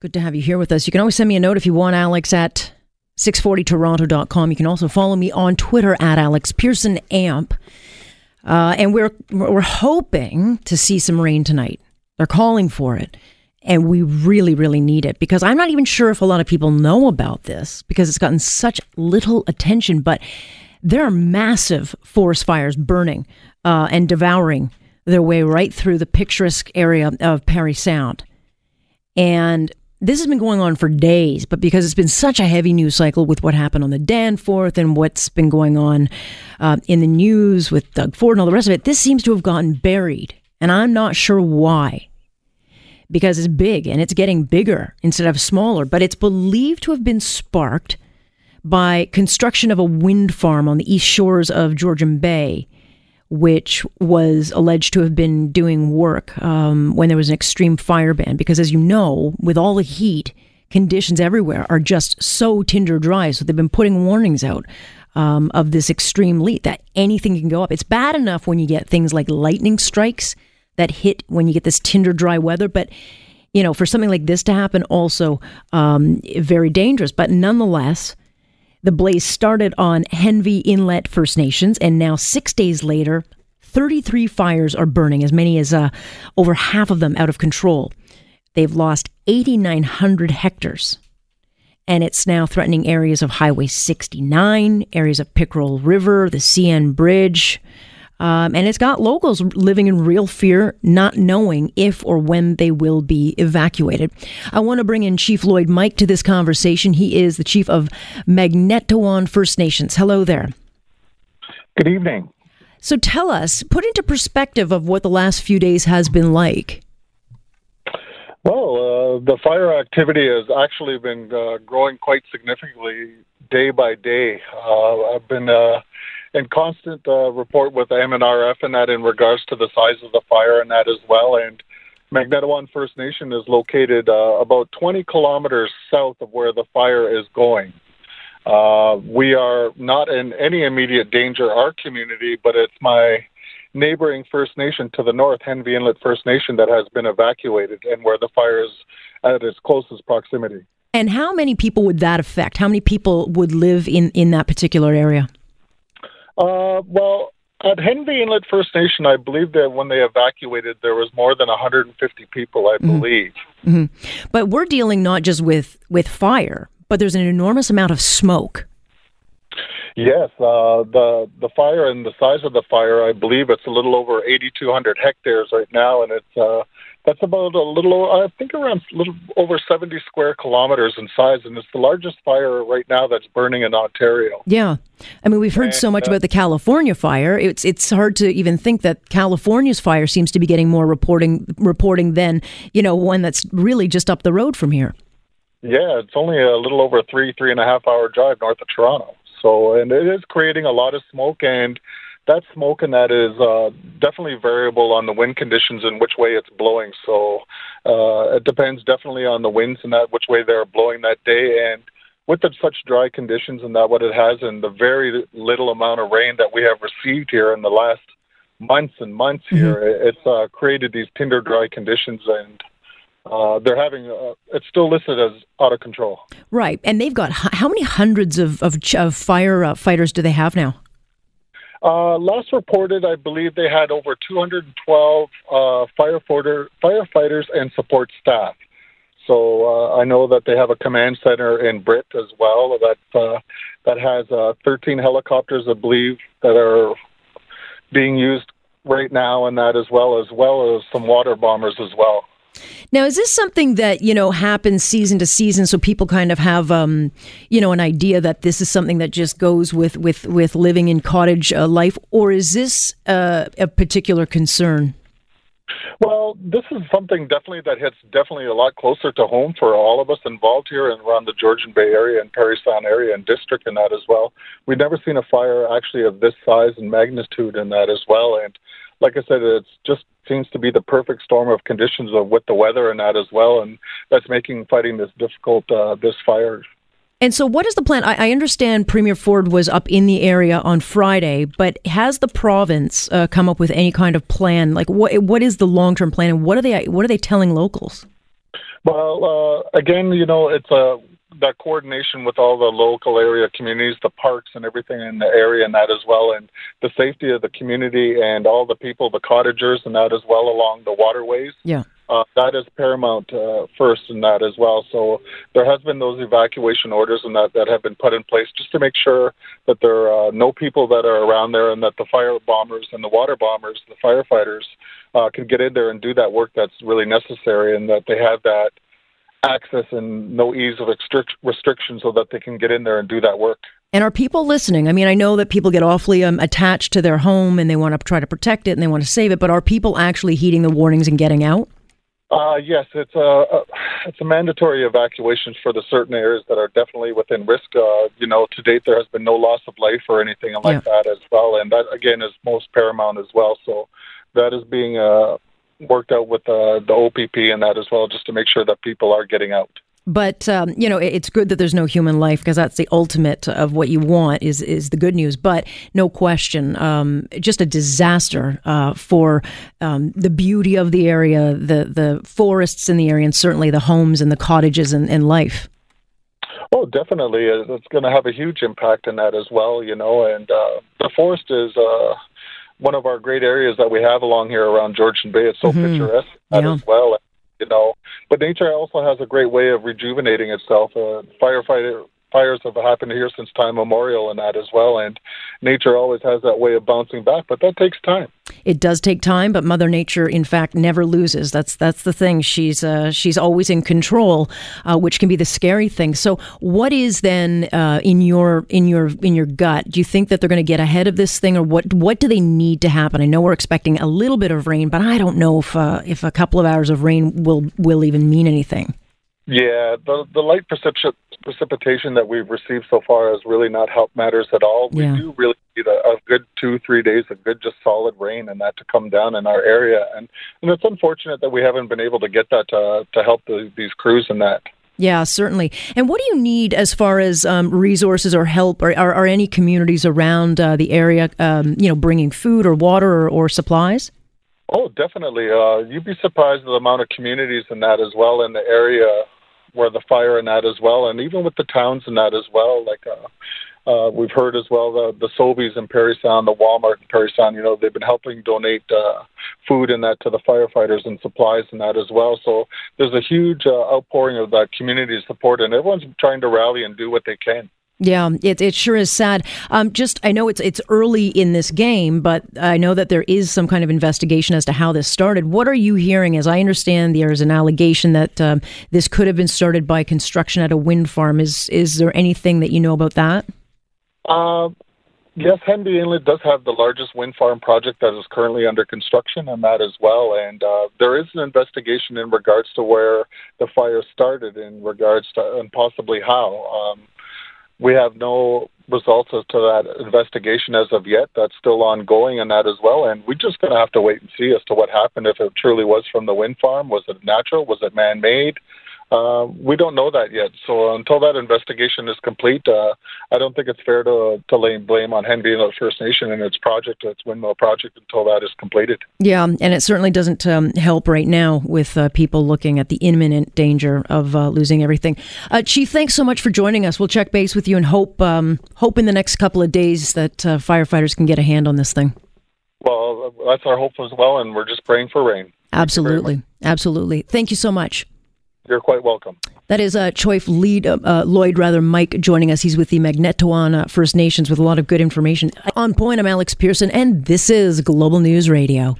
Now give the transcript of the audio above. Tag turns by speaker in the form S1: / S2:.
S1: Good to have you here with us. You can always send me a note if you want, Alex, at 640toronto.com. You can also follow me on Twitter at Alex Pierson Amp. Uh, and we're we're hoping to see some rain tonight. They're calling for it. And we really, really need it because I'm not even sure if a lot of people know about this because it's gotten such little attention. But there are massive forest fires burning uh, and devouring their way right through the picturesque area of Parry Sound. And this has been going on for days, but because it's been such a heavy news cycle with what happened on the Danforth and what's been going on uh, in the news with Doug Ford and all the rest of it, this seems to have gotten buried. And I'm not sure why. Because it's big and it's getting bigger instead of smaller, but it's believed to have been sparked by construction of a wind farm on the east shores of Georgian Bay which was alleged to have been doing work um, when there was an extreme fire ban. Because, as you know, with all the heat, conditions everywhere are just so tinder dry. So they've been putting warnings out um, of this extreme heat that anything can go up. It's bad enough when you get things like lightning strikes that hit when you get this tinder dry weather, but you know, for something like this to happen, also um, very dangerous. But nonetheless, the blaze started on Henvey Inlet First Nations, and now six days later, 33 fires are burning, as many as uh, over half of them out of control. They've lost 8,900 hectares, and it's now threatening areas of Highway 69, areas of Pickerel River, the CN Bridge, um, and it's got locals living in real fear, not knowing if or when they will be evacuated. I want to bring in Chief Lloyd Mike to this conversation. He is the chief of Magnetawan First Nations. Hello there.
S2: Good evening.
S1: So tell us, put into perspective of what the last few days has been like.
S2: Well, uh, the fire activity has actually been uh, growing quite significantly day by day. Uh, I've been uh, in constant uh, report with MNRF and that in regards to the size of the fire and that as well. And Magnetawan First Nation is located uh, about 20 kilometers south of where the fire is going. Uh, we are not in any immediate danger, our community, but it's my neighboring First Nation to the north, Henvey Inlet First Nation, that has been evacuated and where the fire is at its closest proximity.
S1: And how many people would that affect? How many people would live in, in that particular area?
S2: Uh, well, at Henvey Inlet First Nation, I believe that when they evacuated, there was more than 150 people. I mm-hmm. believe.
S1: Mm-hmm. But we're dealing not just with with fire, but there's an enormous amount of smoke.
S2: Yes, uh, the the fire and the size of the fire, I believe it's a little over 8,200 hectares right now, and it's uh, that's about a little, I think, around a little over 70 square kilometers in size, and it's the largest fire right now that's burning in Ontario.
S1: Yeah, I mean, we've heard and, so much uh, about the California fire. It's it's hard to even think that California's fire seems to be getting more reporting reporting than you know one that's really just up the road from here.
S2: Yeah, it's only a little over three three and a half hour drive north of Toronto. So, and it is creating a lot of smoke and that smoke and that is uh, definitely variable on the wind conditions and which way it's blowing. So uh, it depends definitely on the winds and that which way they're blowing that day. And with the, such dry conditions and that what it has, and the very little amount of rain that we have received here in the last months and months mm-hmm. here, it's uh, created these tinder dry conditions and. Uh, they're having uh, it's still listed as out of control.
S1: Right, and they've got how many hundreds of of, of fire uh, fighters do they have now?
S2: Uh, last reported, I believe they had over 212 uh, firefighter, firefighters and support staff. So uh, I know that they have a command center in Britt as well that uh, that has uh, 13 helicopters, I believe, that are being used right now, and that as well as well as some water bombers as well.
S1: Now, is this something that you know happens season to season, so people kind of have um, you know an idea that this is something that just goes with with with living in cottage uh, life, or is this uh, a particular concern?
S2: Well, this is something definitely that hits definitely a lot closer to home for all of us involved here and around the Georgian Bay area and Parry Sound area and district and that as well. We've never seen a fire actually of this size and magnitude in that as well. And like I said, it just seems to be the perfect storm of conditions of with the weather and that as well, and that's making fighting this difficult. Uh, this fire.
S1: And so, what is the plan? I, I, understand Premier Ford was up in the area on Friday, but has the province uh, come up with any kind of plan? Like, what what is the long term plan, and what are they what are they telling locals?
S2: Well, uh, again, you know, it's a that coordination with all the local area communities, the parks and everything in the area and that as well, and the safety of the community and all the people, the cottagers and that as well along the waterways.
S1: Yeah.
S2: Uh, that is paramount uh, first in that as well. So there has been those evacuation orders and that that have been put in place just to make sure that there are uh, no people that are around there and that the fire bombers and the water bombers, the firefighters, uh, can get in there and do that work that's really necessary and that they have that access and no ease of restric- restriction so that they can get in there and do that work.
S1: And are people listening? I mean, I know that people get awfully um, attached to their home and they want to try to protect it and they want to save it, but are people actually heeding the warnings and getting out?
S2: Uh, yes, it's a, a it's a mandatory evacuation for the certain areas that are definitely within risk. Uh, you know, to date there has been no loss of life or anything like yeah. that as well, and that again is most paramount as well. So that is being uh, worked out with uh, the OPP and that as well, just to make sure that people are getting out.
S1: But um, you know, it's good that there's no human life because that's the ultimate of what you want is is the good news. But no question, um, just a disaster uh, for um, the beauty of the area, the the forests in the area, and certainly the homes and the cottages and, and life.
S2: Oh, definitely, it's going to have a huge impact in that as well. You know, and uh, the forest is. Uh, one of our great areas that we have along here around Georgian Bay. It's so mm-hmm. picturesque yeah. as well, you know. But nature also has a great way of rejuvenating itself. Uh, firefighter fires have happened here since time memorial and that as well. And nature always has that way of bouncing back, but that takes time.
S1: It does take time, but Mother Nature, in fact, never loses. That's that's the thing. She's uh, she's always in control, uh, which can be the scary thing. So, what is then uh, in your in your in your gut? Do you think that they're going to get ahead of this thing, or what what do they need to happen? I know we're expecting a little bit of rain, but I don't know if uh, if a couple of hours of rain will will even mean anything.
S2: Yeah, the the light precipitation precipitation that we've received so far has really not helped matters at all. We do really need a, a, good two, three days of good, just solid rain and that to come down in our area. And, and it's unfortunate that we haven't been able to get that to, to help the, these crews in that.
S1: Yeah, certainly. And what do you need as far as um, resources or help? Or are, are any communities around uh, the area, um, you know, bringing food or water or, or supplies?
S2: Oh, definitely. Uh, you'd be surprised at the amount of communities in that as well in the area where the fire and that as well, and even with the towns and that as well. Like uh, uh, we've heard as well the the Sobeys in Parry Sound, the Walmart in Parry Sound. You know they've been helping donate uh, food and that to the firefighters and supplies and that as well. So there's a huge uh, outpouring of that community support, and everyone's trying to rally and do what they can.
S1: Yeah, it, it sure is sad. Um, just I know it's it's early in this game, but I know that there is some kind of investigation as to how this started. What are you hearing? As I understand, there is an allegation that um, this could have been started by construction at a wind farm. Is is there anything that you know about that?
S2: Uh, yes, Henvey Inlet does have the largest wind farm project that is currently under construction, and that as well. And uh, there is an investigation in regards to where the fire started, in regards to and possibly how. Um, we have no results as to that investigation as of yet. That's still ongoing and that as well. And we're just going to have to wait and see as to what happened. If it truly was from the wind farm, was it natural? Was it man made? Uh, we don't know that yet. So until that investigation is complete, uh, I don't think it's fair to to lay blame on Henvey First Nation and its project, its windmill project, until that is completed.
S1: Yeah, and it certainly doesn't um, help right now with uh, people looking at the imminent danger of uh, losing everything. Uh, Chief, thanks so much for joining us. We'll check base with you and hope um, hope in the next couple of days that uh, firefighters can get a hand on this thing.
S2: Well, that's our hope as well, and we're just praying for rain.
S1: Absolutely, absolutely. Thank you so much.
S2: You're quite welcome.
S1: That is uh, Choif lead, uh, uh, Lloyd, rather, Mike joining us. He's with the Magnetawan uh, First Nations with a lot of good information. On point, I'm Alex Pierson, and this is Global News Radio.